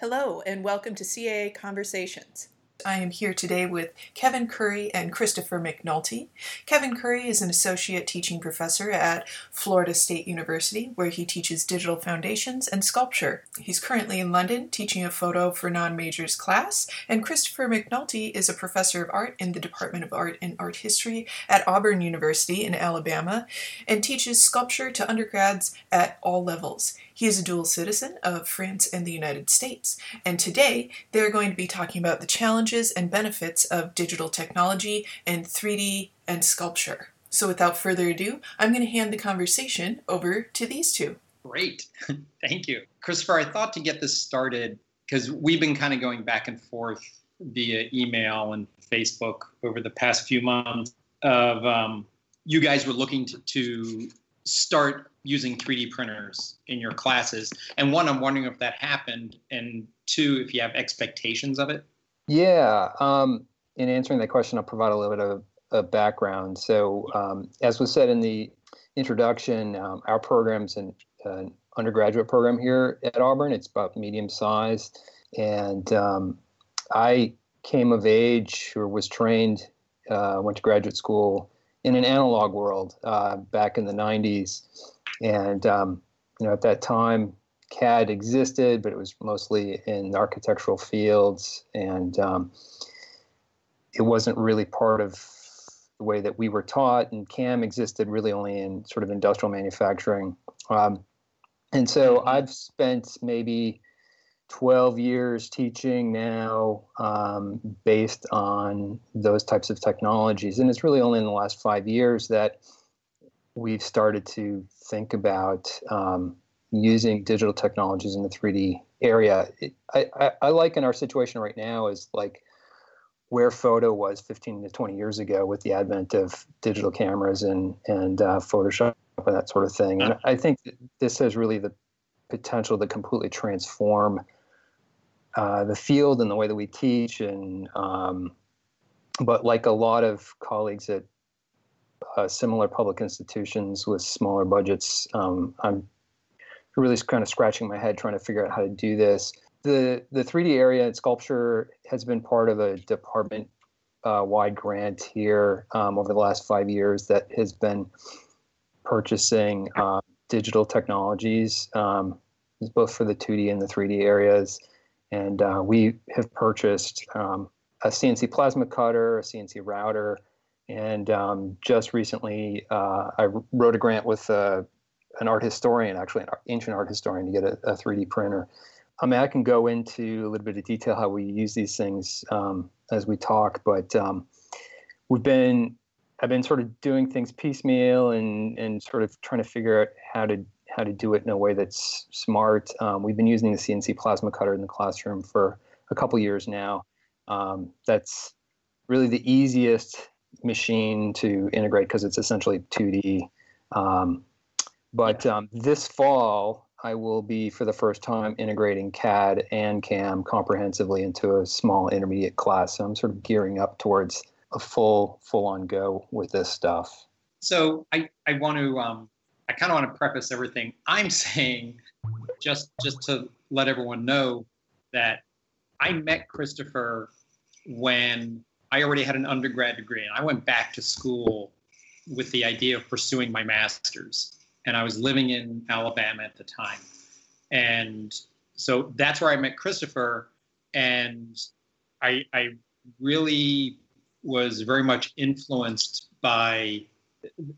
Hello, and welcome to CAA Conversations. I am here today with Kevin Curry and Christopher McNulty. Kevin Curry is an associate teaching professor at Florida State University, where he teaches digital foundations and sculpture. He's currently in London teaching a photo for non majors class, and Christopher McNulty is a professor of art in the Department of Art and Art History at Auburn University in Alabama and teaches sculpture to undergrads at all levels. He is a dual citizen of France and the United States, and today they're going to be talking about the challenges and benefits of digital technology and 3D and sculpture. So without further ado, I'm going to hand the conversation over to these two. Great. Thank you. Christopher, I thought to get this started, because we've been kind of going back and forth via email and Facebook over the past few months of um, you guys were looking to, to start using 3D printers in your classes? And one, I'm wondering if that happened, and two, if you have expectations of it. Yeah. Um, in answering that question, I'll provide a little bit of a background. So, um, as was said in the introduction, um, our program's an, an, undergraduate program here at Auburn. It's about medium sized, and um, I came of age or was trained, uh, went to graduate school in an analog world uh, back in the 90s. And, um, you know, at that time, CAD existed, but it was mostly in architectural fields. And um, it wasn't really part of the way that we were taught. And CAM existed really only in sort of industrial manufacturing. Um, and so mm-hmm. I've spent maybe 12 years teaching now um, based on those types of technologies. And it's really only in the last five years that we've started to think about um, using digital technologies in the 3D area. It, I, I, I our situation right now as like where photo was 15 to 20 years ago with the advent of digital cameras and, and uh, Photoshop and that sort of thing. And I think this has really the potential to completely transform uh, the field and the way that we teach and um, but like a lot of colleagues at uh, similar public institutions with smaller budgets. Um, i'm really kind of scratching my head trying to figure out how to do this. The the 3d area and sculpture has been part of a department uh, wide grant here um, over the last five years that has been purchasing uh, digital technologies um, both for the 2d and the 3d areas. And uh, we have purchased um, a CNC plasma cutter, a CNC router, and um, just recently uh, I wrote a grant with uh, an art historian, actually an ancient art historian, to get a, a, 3D printer. I mean, I can go into a little bit of detail how we use these things um, as we talk, but um, we've been I've been sort of doing things piecemeal and and sort of trying to figure out how to how to do it in a way that's smart. Um, we've been using the CNC plasma cutter in the classroom for a couple years now. Um, that's really the easiest machine to integrate because it's essentially 2D. Um, but um, this fall, I will be for the first time integrating CAD and CAM comprehensively into a small intermediate class. So I'm sort of gearing up towards a full full on go with this stuff. So I, I want to um, I kind of want to preface everything I'm saying just just to let everyone know that I met Christopher when I already had an undergrad degree and I went back to school with the idea of pursuing my master's and I was living in Alabama at the time. And so that's where I met Christopher and I I really was very much influenced by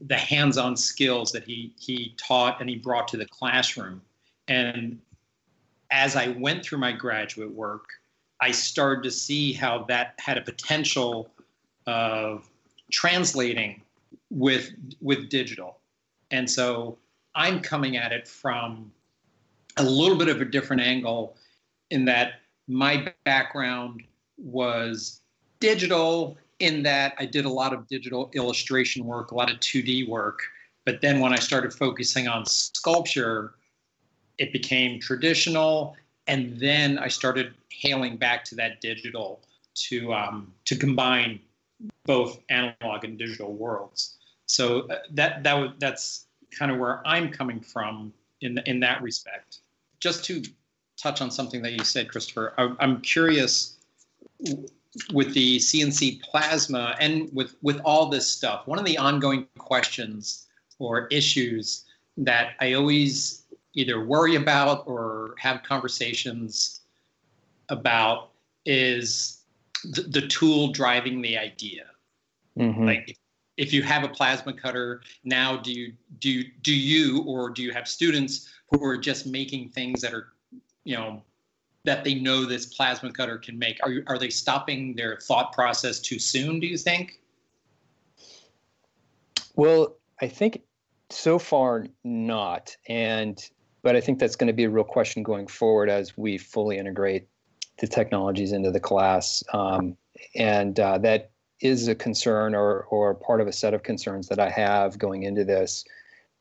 the hands-on skills that he he taught and he brought to the classroom. And as I went through my graduate work, I started to see how that had a potential of translating with with digital. And so I'm coming at it from a little bit of a different angle in that my background was digital in that I did a lot of digital illustration work, a lot of 2D work. But then when I started focusing on sculpture, it became traditional. And then I started hailing back to that digital to, um, to combine both analog and digital worlds. So uh, that, that that's kind of where I'm coming from in, in that respect. Just to touch on something that you said, Christopher. I, I'm curious with the CNC plasma and with with all this stuff. One of the ongoing questions or issues that I always either worry about or have conversations about is the, the tool driving the idea. Mm-hmm. Like if you have a plasma cutter now, do you do do you or do you have students who are just making things that are, you know, that they know this plasma cutter can make? Are are they stopping their thought process too soon? Do you think? Well, I think so far not, and but I think that's going to be a real question going forward as we fully integrate the technologies into the class, um, and uh, that is a concern or or part of a set of concerns that I have going into this.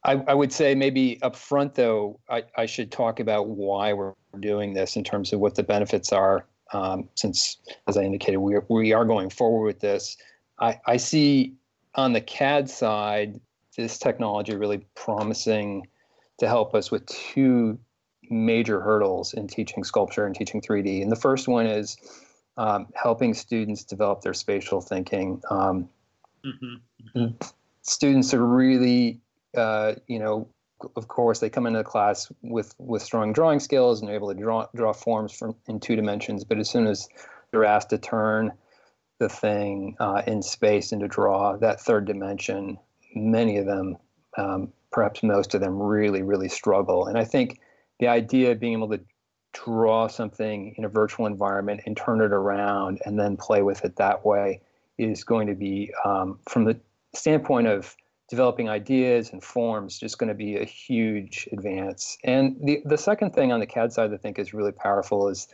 I, I would say maybe up front though, I, I should talk about why we're doing this in terms of what the benefits are. Um, since, as I indicated, we are, we are going forward with this. I, I see on the CAD side this technology really promising to help us with two major hurdles in teaching sculpture and teaching 3D. And the first one is um, helping students develop their spatial thinking. Um, mm-hmm. Students are really, uh, you know, of course, they come into the class with with strong drawing skills and they're able to draw draw forms from in two dimensions. But as soon as they're asked to turn the thing uh, in space and to draw that third dimension, many of them, um, perhaps most of them, really, really struggle. And I think the idea of being able to draw something in a virtual environment and turn it around and then play with it that way is going to be, um, from the standpoint of developing ideas and forms, just going to be a huge advance. And the, the second thing on the CAD side that I think is really powerful is,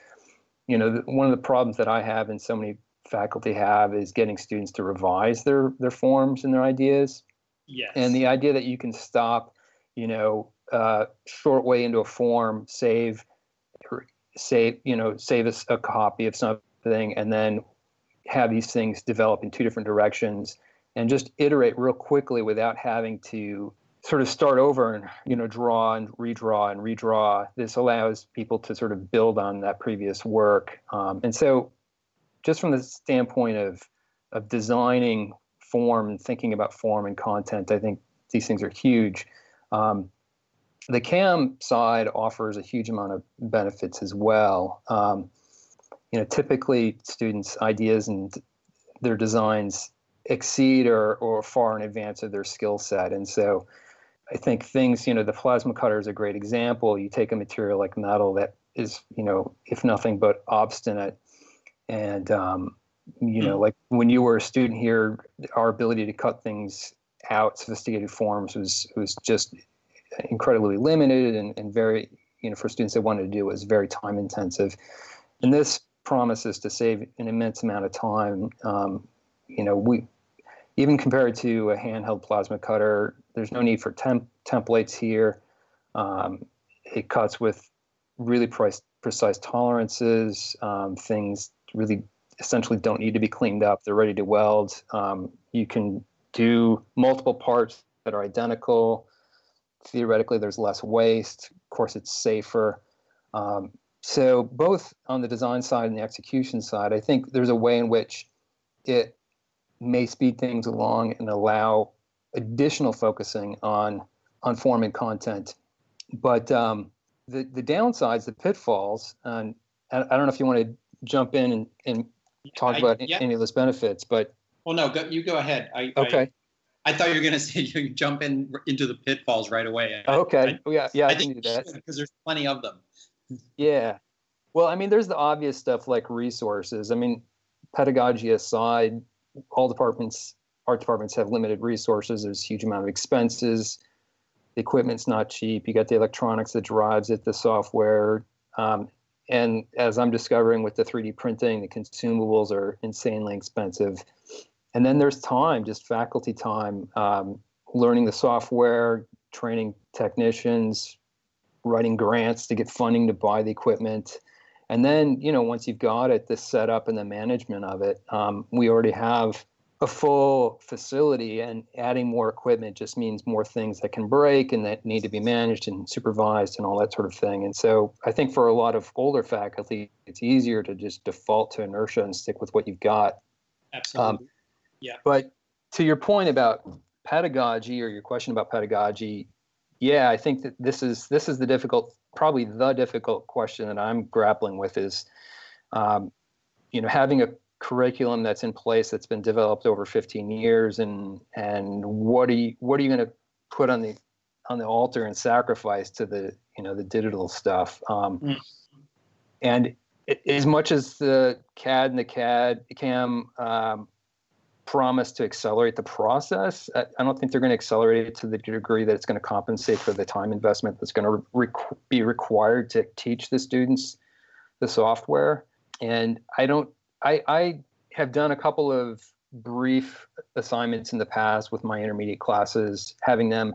you know, one of the problems that I have and so many faculty have is getting students to revise their, their forms and their ideas. Yes. And the idea that you can stop, you know, uh, short way into a form, save, save you know save a, a copy of something and then have these things develop in two different directions and just iterate real quickly without having to sort of start over and you know draw and redraw and redraw this allows people to sort of build on that previous work um, and so just from the standpoint of of designing form and thinking about form and content i think these things are huge um, the CAM side offers a huge amount of benefits as well. Um, you know, typically students' ideas and their designs exceed or, or far in advance of their skill set. And so I think things, you know, the plasma cutter is a great example. You take a material like metal that is, you know, if nothing but obstinate. And, um, you know, like when you were a student here, our ability to cut things out, sophisticated forms was was just incredibly limited and, and very, you know, for students that wanted to do it was very time intensive. And this promises to save an immense amount of time. Um, you know, we even compared to a handheld plasma cutter, there's no need for temp- templates here. Um, it cuts with really price, precise tolerances. Um, things really essentially don't need to be cleaned up. They're ready to weld. Um, you can do multiple parts that are identical theoretically there's less waste. Of course, it's safer. Um, so both on the design side and the execution side, I think there's a way in which it may speed things along and allow additional focusing on on form and content. But um, the the downsides, the pitfalls, and I, don't know if you want to jump in and, and talk I, about yeah. any of those benefits, but well, no, go, you go ahead. I, okay. I thought you were going to say you jump in into the pitfalls right away. Okay. I, oh, yeah, yeah, I, I can do that because there's plenty of them. Yeah. Well, I mean, there's the obvious stuff like resources. I mean, pedagogy aside, all departments, art departments have limited resources. There's a huge amount of expenses. The equipment's not cheap. You got the electronics that drives it, the software. Um, and as I'm discovering with the 3D printing, the consumables are insanely expensive and then there's time, just faculty time, um, learning the software, training technicians, writing grants to get funding to buy the equipment. And then, you know, once you've got it, the setup and the management of it, um, we already have a full facility and adding more equipment just means more things that can break and that need to be managed and supervised and all that sort of thing. And so I think for a lot of older faculty, it's easier to just default to inertia and stick with what you've got. Absolutely. Um, yeah. But to your point about pedagogy or your question about pedagogy, yeah, I think that this is this is the difficult, probably the difficult question that I'm grappling with is, um, you know, having a curriculum that's in place that's been developed over 15 years and and what are you what are you going to put on the on the altar and sacrifice to the you know the digital stuff um, mm. and it, as much as the cad and the cad cam um, promise to accelerate the process I, I don't think they're going to accelerate it to the degree that it's going to compensate for the time investment that's going to re- be required to teach the students the software and i don't I, I have done a couple of brief assignments in the past with my intermediate classes, having them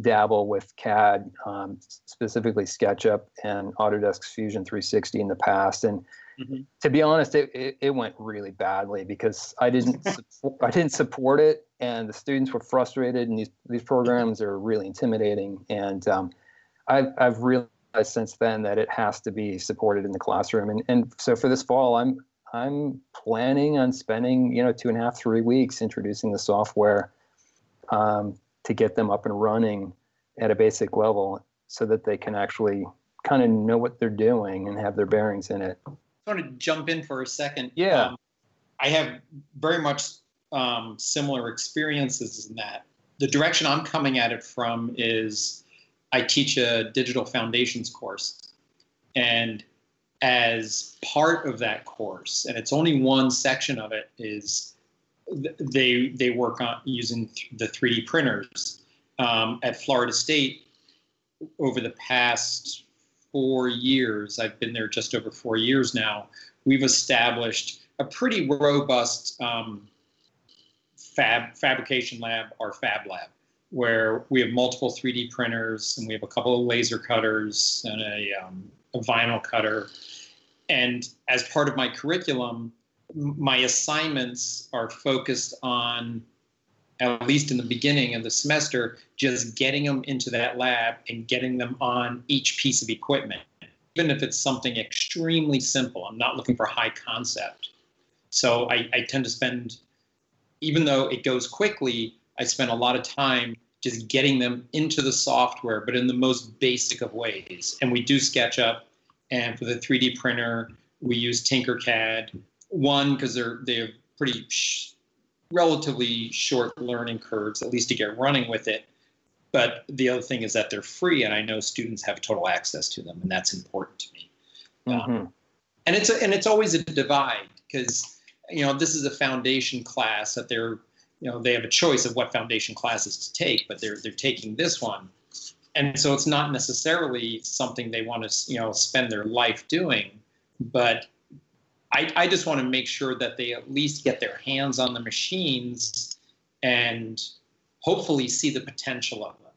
dabble with CAD, um, specifically SketchUp and Autodesk Fusion 360 in the past. And mm-hmm. to be honest, it, it, it, went really badly because I didn't I didn't support it, and the students were frustrated. And these these programs are really intimidating. And um, I've I've realized since then that it has to be supported in the classroom. And and so for this fall, I'm I'm planning on spending, you know, two and a half, three weeks introducing the software um, to get them up and running at a basic level so that they can actually kind of know what they're doing and have their bearings in it. I want to jump in for a second. Yeah. Um, I have very much um, similar experiences in that. The direction I'm coming at it from is I teach a digital foundations course. And as part of that course, and it's only one section of it, is they they work on using the 3D printers um, at Florida State. Over the past four years, I've been there just over four years now. We've established a pretty robust um, fab fabrication lab, our fab lab, where we have multiple 3D printers and we have a couple of laser cutters and a, um, a vinyl cutter and as part of my curriculum, my assignments are focused on, at least in the beginning of the semester, just getting them into that lab and getting them on each piece of equipment, even if it's something extremely simple. I'm not looking for high concept. So I, I tend to spend, even though it goes quickly, I spend a lot of time just getting them into the software, but in the most basic of ways. And we do SketchUp and for the 3D printer, we use Tinkercad. One, because they're they have pretty sh- relatively short learning curves, at least to get running with it. But the other thing is that they're free, and I know students have total access to them, and that's important to me. Um, mm-hmm. Um, and it's a, and it's always a divide because you know this is a foundation class that they're you know they have a choice of what foundation classes to take, but they're they're taking this one. And so it's not necessarily something they want to you know spend their life doing but I, I just want to make sure that they at least get their hands on the machines and hopefully see the potential of them.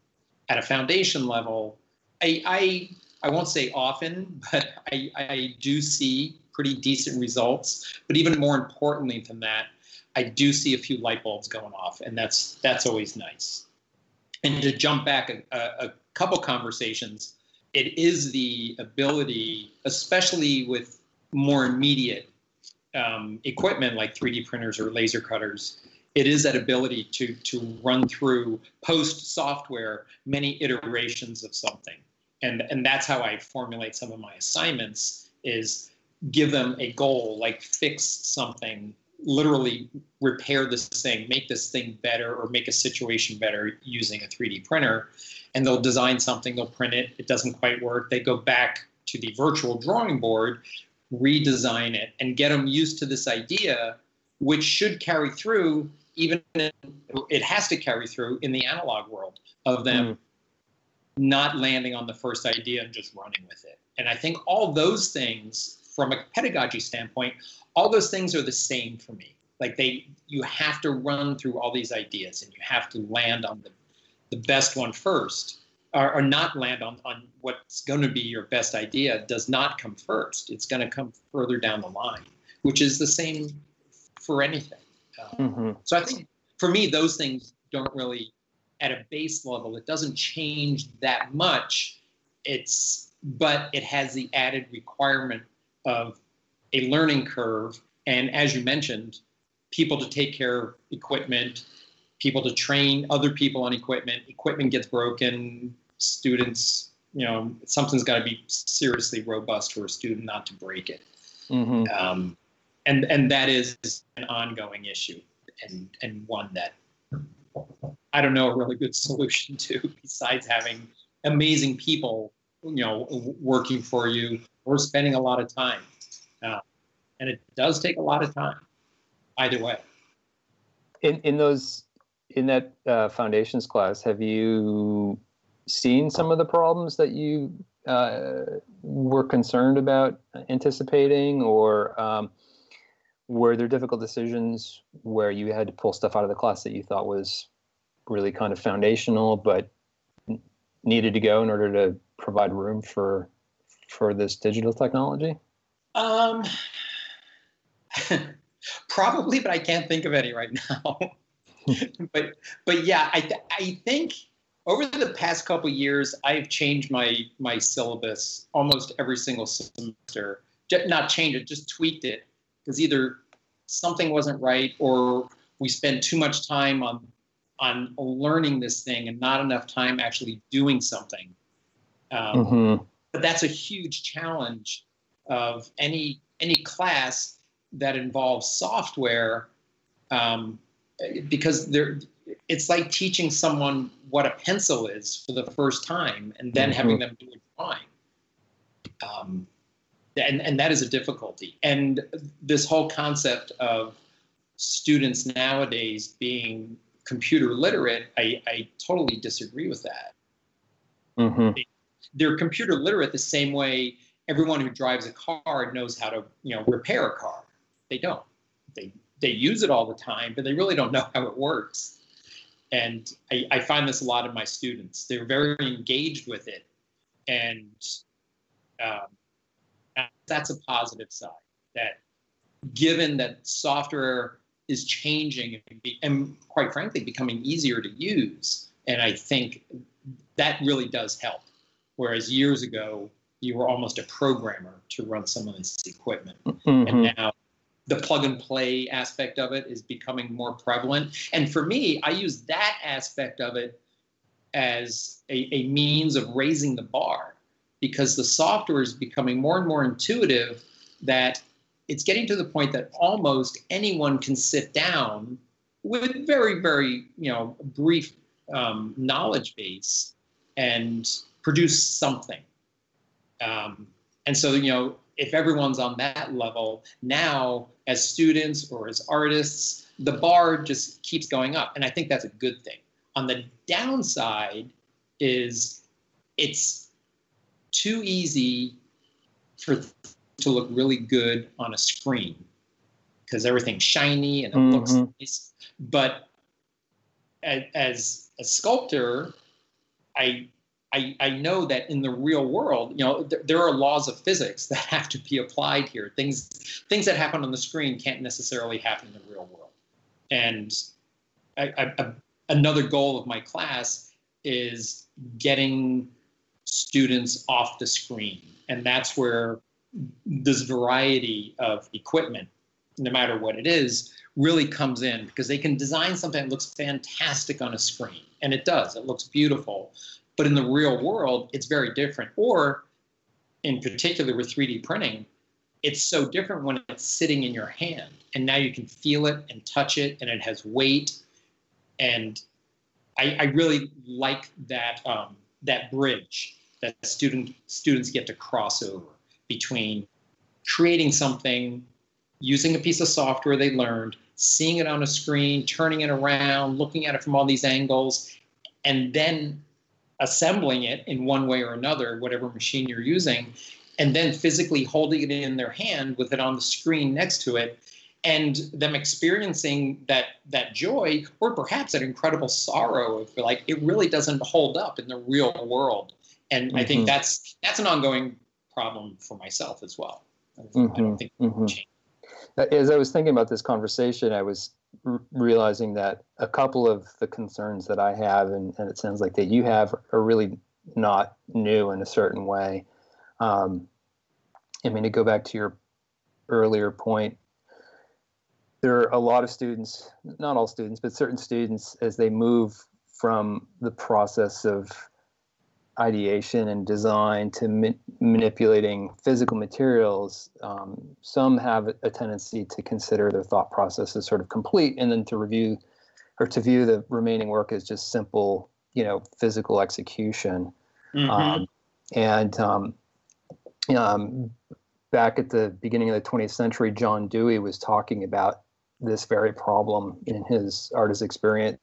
At a foundation level i i, I won't say often but I, I do see pretty decent results. But even more importantly than that i do see a few light bulbs going off and that's that's always nice and to jump back a, a, couple conversations, it is the ability, especially with more immediate um, equipment like 3D printers or laser cutters, it is that ability to to run through post software many iterations of something, and and that's how I formulate some of my assignments. Is give them a goal like fix something literally repair this thing, make this thing better, or make a situation better using a 3D printer. And they'll design something, they'll print it, it doesn't quite work. They go back to the virtual drawing board, redesign it, and get them used to this idea, which should carry through, even in, it has to carry through in the analog world of them. Mm. Not landing on the first idea and just running with it. And I think all those things, from a pedagogy standpoint, all those things are the same for me like they you have to run through all these ideas and you have to land on the, the best one first or, or not land on, on what's going to be your best idea does not come first it's going to come further down the line which is the same for anything Um, mm-hmm. So I think for me, those things don't really, at a base level, it doesn't change that much. It's but it has the added requirement of a learning curve, and as you mentioned, people to take care of equipment, people to train other people on equipment. Equipment gets broken, students, you know, something's got to be seriously robust for a student not to break it. Mm-hmm. Um, and and that is an ongoing issue, and and one that I don't know a really good solution to besides having amazing people, you know, working for you or spending a lot of time. Uh, and it does take a lot of time, either way. In in those in that uh, foundations class, have you seen some of the problems that you uh, were concerned about anticipating, or um, were there difficult decisions where you had to pull stuff out of the class that you thought was really kind of foundational, but needed to go in order to provide room for for this digital technology? Um, probably, but I can't think of any right now. but but yeah, I th- I think over the past couple years, I've changed my my syllabus almost every single semester. Not changed it, just tweaked it because either something wasn't right or we spend too much time on on learning this thing and not enough time actually doing something. Um, mm-hmm. But that's a huge challenge of any any class that involves software um, because there it's like teaching someone what a pencil is for the first time and then mm-hmm. having them do a drawing um, and, and that is a difficulty and this whole concept of students nowadays being computer literate i, I totally disagree with that mm-hmm. They're computer literate the same way everyone who drives a car knows how to you know repair a car they don't they they use it all the time, but they really don't know how it works. And I, I find this a lot in my students. They're very engaged with it, and um, that's a positive side. That given that software is changing and, be, and quite frankly becoming easier to use, and I think that really does help. Whereas years ago, you were almost a programmer to run some of this equipment, mm-hmm. and now the plug and play aspect of it is becoming more prevalent. And for me, I use that aspect of it as a, a means of raising the bar because the software is becoming more and more intuitive that it's getting to the point that almost anyone can sit down with very, very, you know, brief um, knowledge base and produce something. Um, and so, you know, if everyone's on that level, now as students or as artists, the bar just keeps going up. And I think that's a good thing. On the downside is it's too easy for to look really good on a screen because everything's shiny and it mm-hmm. looks nice. But as, as a sculptor, I I, I know that in the real world, you know, th- there are laws of physics that have to be applied here. Things things that happen on the screen can't necessarily happen in the real world. And I, I, another goal of my class is getting students off the screen, and that's where this variety of equipment, no matter what it is, really comes in because they can design something that looks fantastic on a screen, and it does. It looks beautiful but in the real world, it's very different. Or in particular with 3D printing, it's so different when it's sitting in your hand. And now you can feel it and touch it, and it has weight. And I, I really like that um, that bridge that student students get to cross over between creating something, using a piece of software they learned, seeing it on a screen, turning it around, looking at it from all these angles, and then assembling it in one way or another, whatever machine you're using, and then physically holding it in their hand with it on the screen next to it, and them experiencing that that joy or perhaps that incredible sorrow of like it really doesn't hold up in the real world. And mm-hmm. I think mm-hmm. that's that's an ongoing problem for myself as well. Mm-hmm. I don't think mm-hmm. As I was thinking about this conversation, I was r- realizing that a couple of the concerns that I have, and, and, it sounds like that you have, are really not new in a certain way. Um, I mean, to go back to your earlier point, there are a lot of students, not all students, but certain students, as they move from the process of ideation and design to ma- manipulating physical materials, um, some have a tendency to consider their thought process as sort of complete and then to review or to view the remaining work as just simple, you know, physical execution. Mm-hmm. Um, and um, um back at the beginning of the 20th century, John Dewey was talking about this very problem in his Art as Experience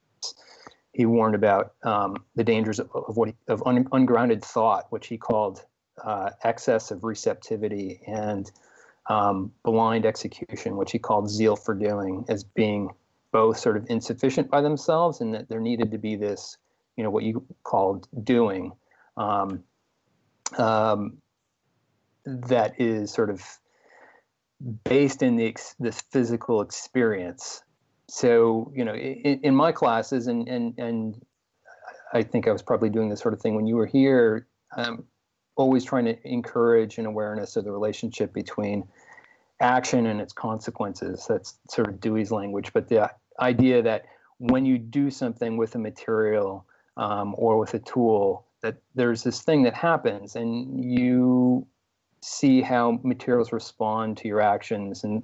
he warned about um, the dangers of, of what he, of un, ungrounded thought, which he called uh, excess of receptivity, and um, blind execution, which he called zeal for doing, as being both sort of insufficient by themselves, and that there needed to be this, you know, what you called doing, um, um that is sort of based in the this physical experience so you know in, in, my classes and and and i think i was probably doing this sort of thing when you were here i'm always trying to encourage an awareness of the relationship between action and its consequences. That's sort of dewey's language. But the idea that when you do something with a material um, or with a tool that there's this thing that happens and you see how materials respond to your actions. And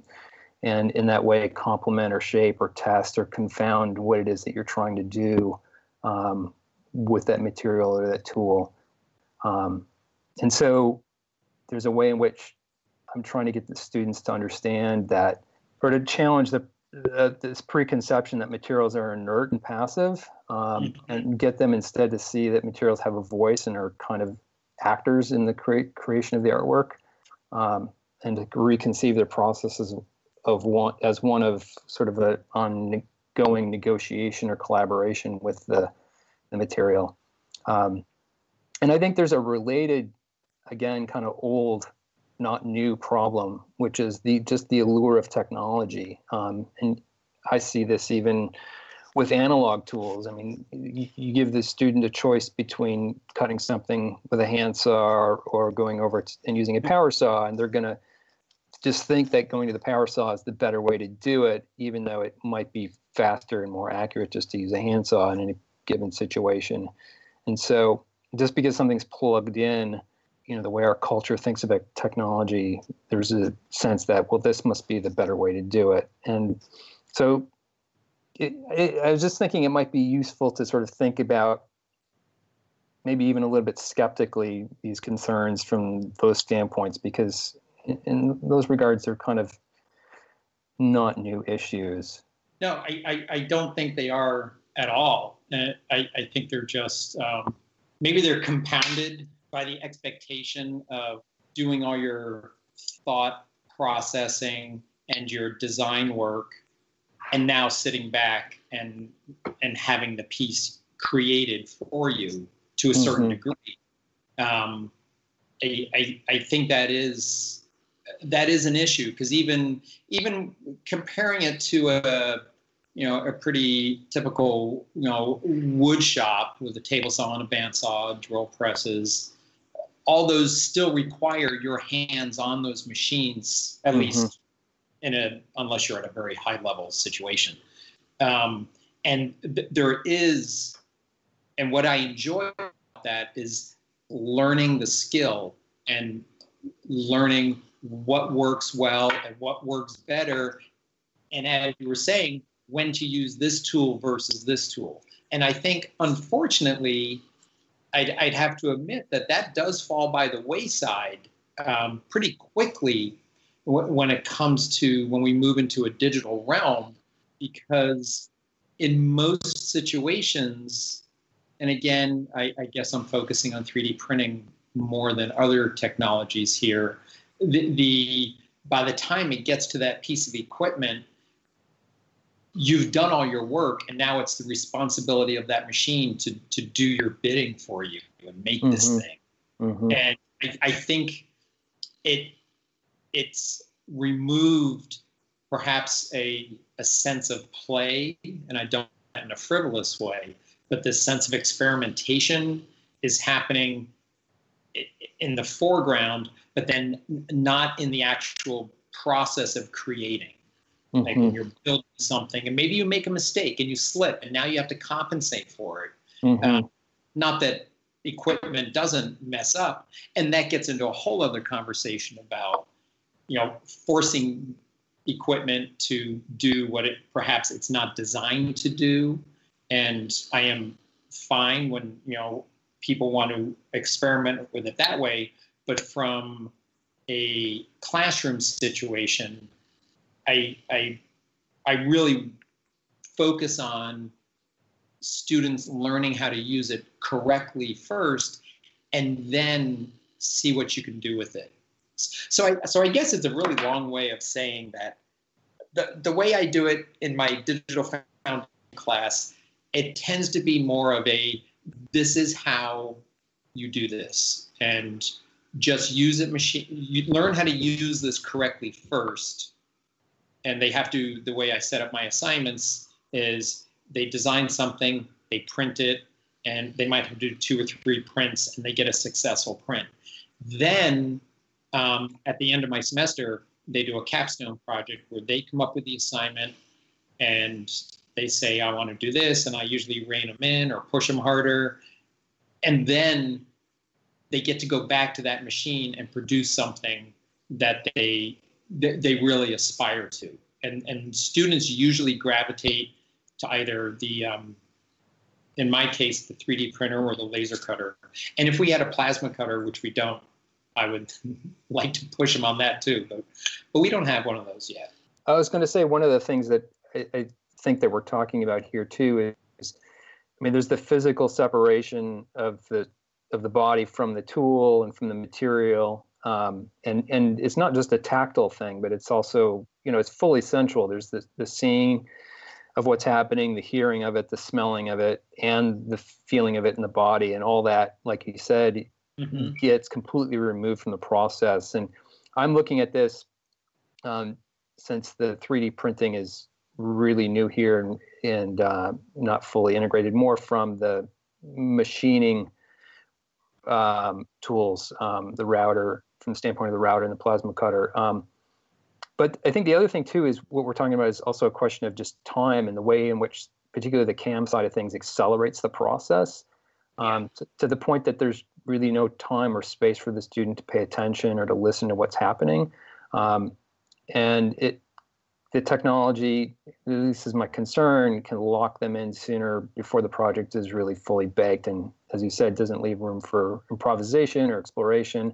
and in that way complement or shape or test or confound what it is that you're trying to do um, with that material or that tool. Um, and so there's a way in which I'm trying to get the students to understand that or to challenge the uh, this preconception that materials are inert and passive um, mm-hmm. and get them instead to see that materials have a voice and are kind of actors in the cre- creation of the artwork um, and to reconceive their processes of one as one of sort of a ongoing negotiation or collaboration with the the material. Um, and I think there's a related, again, kind of old, not new problem, which is the just the allure of technology. Um, and I see this even with analog tools. I mean, you, you, give the student a choice between cutting something with a handsaw or, or going over and using a power saw, and they're going to just think that going to the power saw is the better way to do it, even though it might be faster and more accurate just to use a handsaw in a given situation. And so, just because something's plugged in, you know, the way our culture thinks about technology, there's a sense that well, this must be the better way to do it. And so, it, it, I was just thinking it might be useful to sort of think about maybe even a little bit skeptically these concerns from those standpoints because in those regards, they're kind of not new issues. No, I, I, I don't think they are at all. Uh, I, I think they're just um, maybe they're compounded by the expectation of doing all your thought processing and your design work and now sitting back and and having the piece created for you to a certain mm-hmm. degree um, I, I, I think that is that is an issue because even even comparing it to a you know a pretty typical you know wood shop with a table saw and a bandsaw, drill presses, all those still require your hands on those machines at mm-hmm. least in a unless you're at a very high level situation. Um, and th- there is, and what I enjoy about that is learning the skill and learning what works well and what works better. And as you were saying, when to use this tool versus this tool. And I think, unfortunately, I'd, I'd have to admit that that does fall by the wayside um, pretty quickly when it comes to when we move into a digital realm, because in most situations, and again, I, I guess I'm focusing on 3D printing more than other technologies here the, the by the time it gets to that piece of equipment, you've done all your work, and now it's the responsibility of that machine to to do your bidding for you and make mm-hmm. this thing. Mm-hmm. And I, I think it it's removed perhaps a, a sense of play, and I don't in a frivolous way, but this sense of experimentation is happening in the foreground, but then not in the actual process of creating. Mm-hmm. Like when you're building something, and maybe you make a mistake and you slip, and now you have to compensate for it. Mm-hmm. Uh, not that equipment doesn't mess up, and that gets into a whole other conversation about, you know, forcing equipment to do what it perhaps it's not designed to do. And I am fine when you know people want to experiment with it that way, but from a classroom situation, I I I really focus on students learning how to use it correctly first and then see what you can do with it. So I so I guess it's a really long way of saying that the the way I do it in my digital foundation class, it tends to be more of a this is how you do this and just use it machine you learn how to use this correctly first. And they have to the way i set up my assignments is they design something they print it and they might have to do two or three prints and they get a successful print. Then um, at the end of my semester they do a capstone project where they come up with the assignment and they say i want to do this and i usually rein them in or push them harder. And then they get to go back to that machine and produce something that they they really aspire to. And and students usually gravitate to either the um, in my case the 3d printer or the laser cutter. And if we had a plasma cutter which we don't i would like to push them on that too but but we don't have one of those yet. I was going to say one of the things that I, I think that we're talking about here too is i mean there's the physical separation of the of the body from the tool and from the material. Um, and and it's not just a tactile thing, but it's also you know it's fully sensual. There's the the seeing of what's happening, the hearing of it, the smelling of it, and the feeling of it in the body, and all that, like you said, mm-hmm. gets completely removed from the process. And I'm looking at this um, since the 3D printing is really new here and, and uh, not fully integrated, more from the machining um, tools, um, the router, from the standpoint of the router and the plasma cutter. Um, but I think the other thing too is what we're talking about is also a question of just time and the way in which, particularly the CAM side of things, accelerates the process um, to, to, the point that there's really no time or space for the student to pay attention or to listen to what's happening. Um, and it the technology, this is my concern, can lock them in sooner before the project is really fully baked. And as you said, doesn't leave room for improvisation or exploration.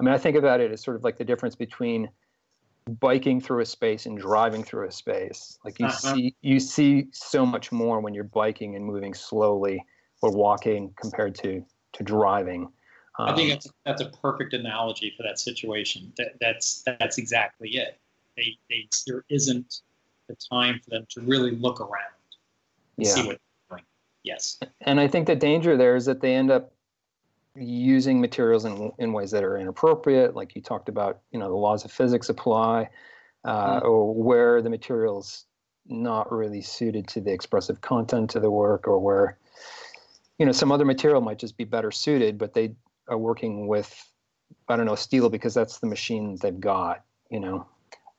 I mean, I think about it as sort of like the difference between biking through a space and driving through a space. Like you uh-huh. see, you see so much more when you're biking and moving slowly or walking compared to to driving. Um, I think um, that's that's a perfect analogy for that situation. That, that's that's exactly it they, they there isn't the time for them to really look around and yeah. see what. Yes. And I think the danger there is that they end up using materials in, in ways that are inappropriate, like you talked about, you know, the laws of physics apply, uh, mm-hmm. or where the material's not really suited to the expressive content of the work, or where, you know, some other material might just be better suited, but they are working with, I don't know, steel because that's the machine they've got, you know.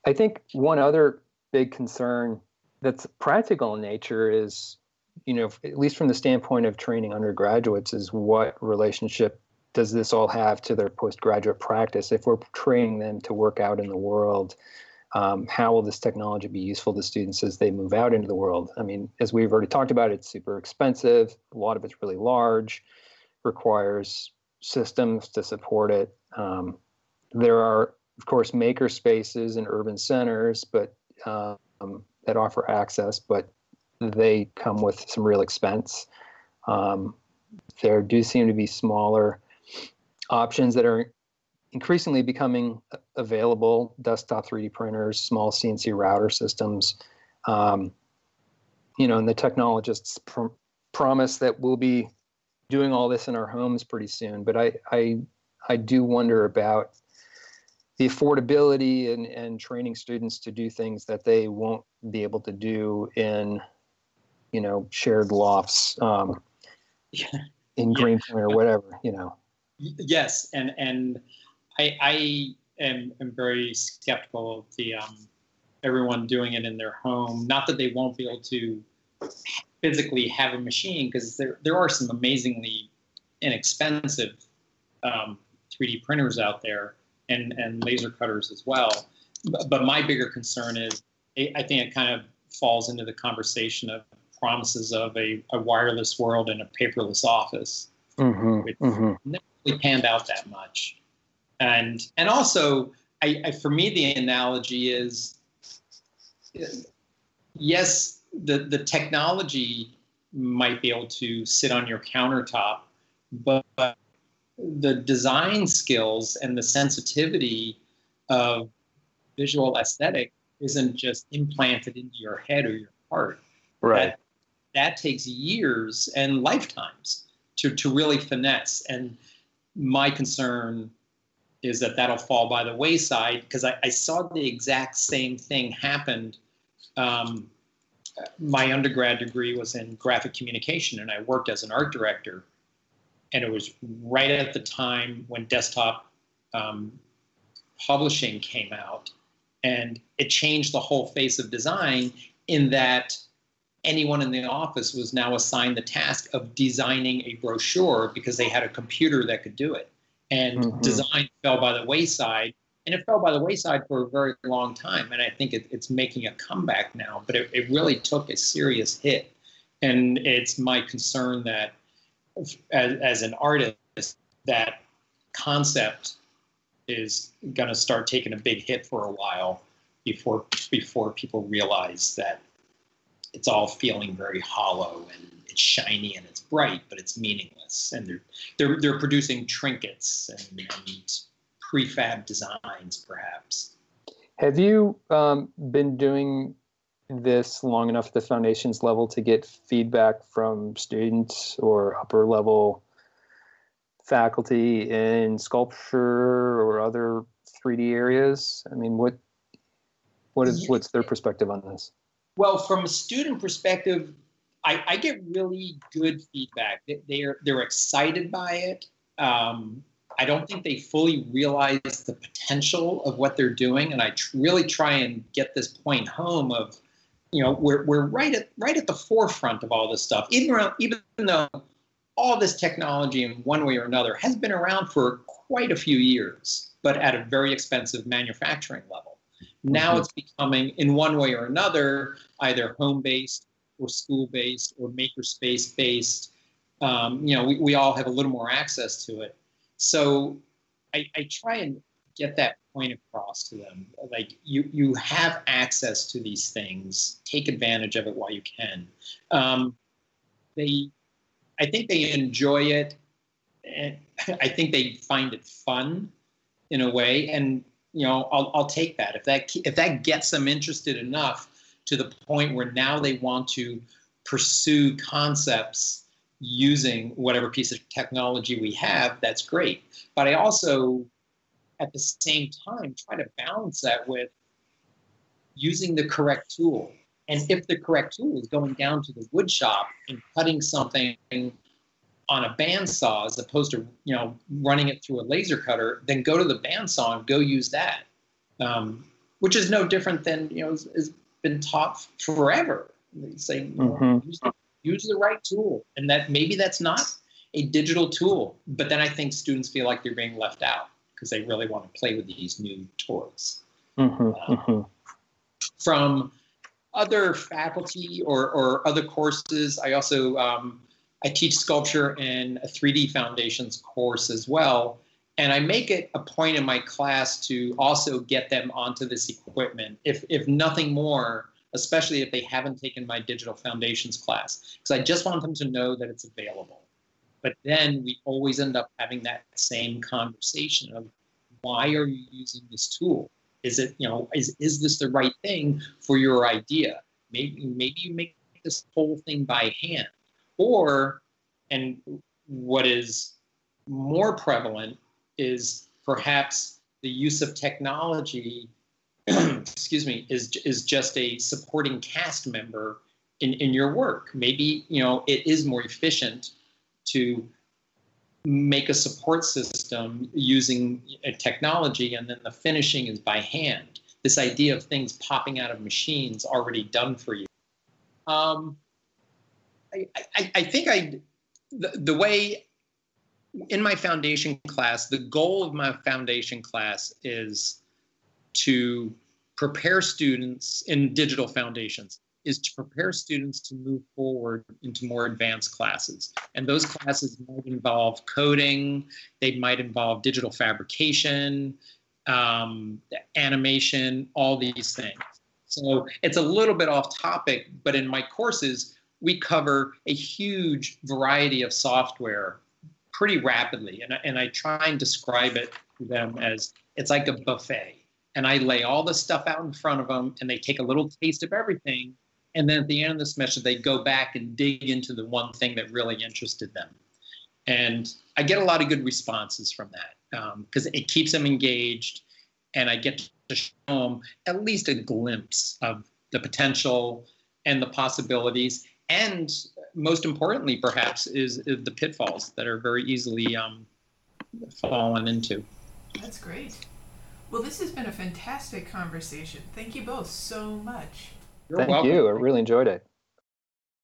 I think one other big concern that's practical in nature is, you know, at least from the standpoint of training undergraduates, is what relationship does this all have to their postgraduate practice? If we're training them to work out in the world, um, how will this technology be useful to students as they move out into the world? I mean, as we've already talked about, it's super expensive. A lot of it's really large, requires systems to support it. Um, there are of course, maker spaces in urban centers, but um, that offer access, but they come with some real expense. Um, there do seem to be smaller options that are increasingly becoming available desktop 3D printers, small CNC router systems. Um, you know, and the technologists pr- promise that we'll be doing all this in our homes pretty soon. But I, I, I do wonder about the affordability and, and training students to do things that they won't be able to do in, you know, shared lofts um, Yeah. in. Greenpoint or whatever, you know. Yes, and and I, I am, am very skeptical of the um, everyone doing it in their home. Not that they won't be able to physically have a machine, because there there are some amazingly inexpensive um, 3D printers out there and and laser cutters as well. But, but my bigger concern is I I think it kind of falls into the conversation of promises of a, a wireless world and a paperless office Mm-hmm, Which- mm-hmm. really panned out that much. And and also, I, I for me the analogy is, yes, the the technology might be able to sit on your countertop, but the design skills and the sensitivity of visual aesthetic isn't just implanted into your head or your heart Right. that, that takes years and lifetimes to, to really finesse. And my concern is that that'll fall by the wayside because I, I saw the exact same thing happened. Um, my undergrad degree was in graphic communication, and I worked as an art director. And it was right at the time when desktop um, publishing came out, and it changed the whole face of design in that anyone in the office was now assigned the task of designing a brochure because they had a computer that could do it. And Mhm. design fell by the wayside. And it fell by the wayside for a very long time. And I think it, it's making a comeback now, but it, it really took a serious hit. And it's my concern that as, as an artist, that concept is going to start taking a big hit for a while before before people realize that it's all feeling very hollow and it's shiny and it's bright, but it's meaningless. And they're they're they're producing trinkets and, and prefab designs, perhaps. Have you um, been doing this long enough at the foundations level to get feedback from students or upper level faculty in sculpture or other 3D areas? I mean, what what is what's their perspective on this? Well, from a student perspective, I, I get really good feedback. They- They're they're excited by it. Um, I don't think they fully realize the potential of what they're doing, and I tr- really try and get this point home of, you know, we're we're right at right at the forefront of all this stuff. Even around, even though all this technology in one way or another has been around for quite a few years, but at a very expensive manufacturing level. Now Mhm. it's becoming, in one way or another, either home based or school based or makerspace based. Um, you know, we, we all have a little more access to it. So I, I try and get that point across to them. Like you, you have access to these things. Take advantage of it while you can. Um, they, I think they enjoy it, and I think they find it fun, in a way. And you know, I'll, I'll take that if that if that gets them interested enough to the point where now they want to pursue concepts using whatever piece of technology we have. That's great. But I also, at the same time, try to balance that with using the correct tool. And if the correct tool is going down to the wood shop and cutting something on a bandsaw as opposed to you know running it through a laser cutter, then go to the bandsaw and go use that, um, which is no different than you know has, been taught forever. They say you know, Mhm. use, use the right tool, and that maybe that's not a digital tool, but then I think students feel like they're being left out because they really want to play with these new toys Mhm, mhm. from other faculty or, or other courses. I also um, I teach sculpture in a 3D Foundations course as well, and I make it a point in my class to also get them onto this equipment, if if nothing more, especially if they haven't taken my Digital Foundations class, because I just want them to know that it's available. But then we always end up having that same conversation of why are you using this tool? Is it, you know, is, is this the right thing for your idea? Maybe, maybe you make this whole thing by hand. Or, and what is more prevalent is perhaps the use of technology, excuse me, is is just a supporting cast member in, in your work. Maybe you know it is more efficient to make a support system using a technology, and then the finishing is by hand. This idea of things popping out of machines already done for you. Um, I, I, I think I the, the way in my foundation class, the goal of my foundation class is to prepare students in digital foundations is to prepare students to move forward into more advanced classes. And those classes might involve coding, they might involve digital fabrication, um, animation, all these things. So it's a little bit off topic, but in my courses, we cover a huge variety of software pretty rapidly. And, and I try and describe it to them as it's like a buffet. And I lay all the stuff out in front of them, and they take a little taste of everything. And then at the end of the semester, they go back and dig into the one thing that really interested them. And I get a lot of good responses from that because um, it keeps them engaged. And I get to show them at least a glimpse of the potential and the possibilities and most importantly, perhaps, is, is, the pitfalls that are very easily um, fallen into. That's great. Well, this has been a fantastic conversation. Thank you both so much. You're Thank welcome. you. I really enjoyed it.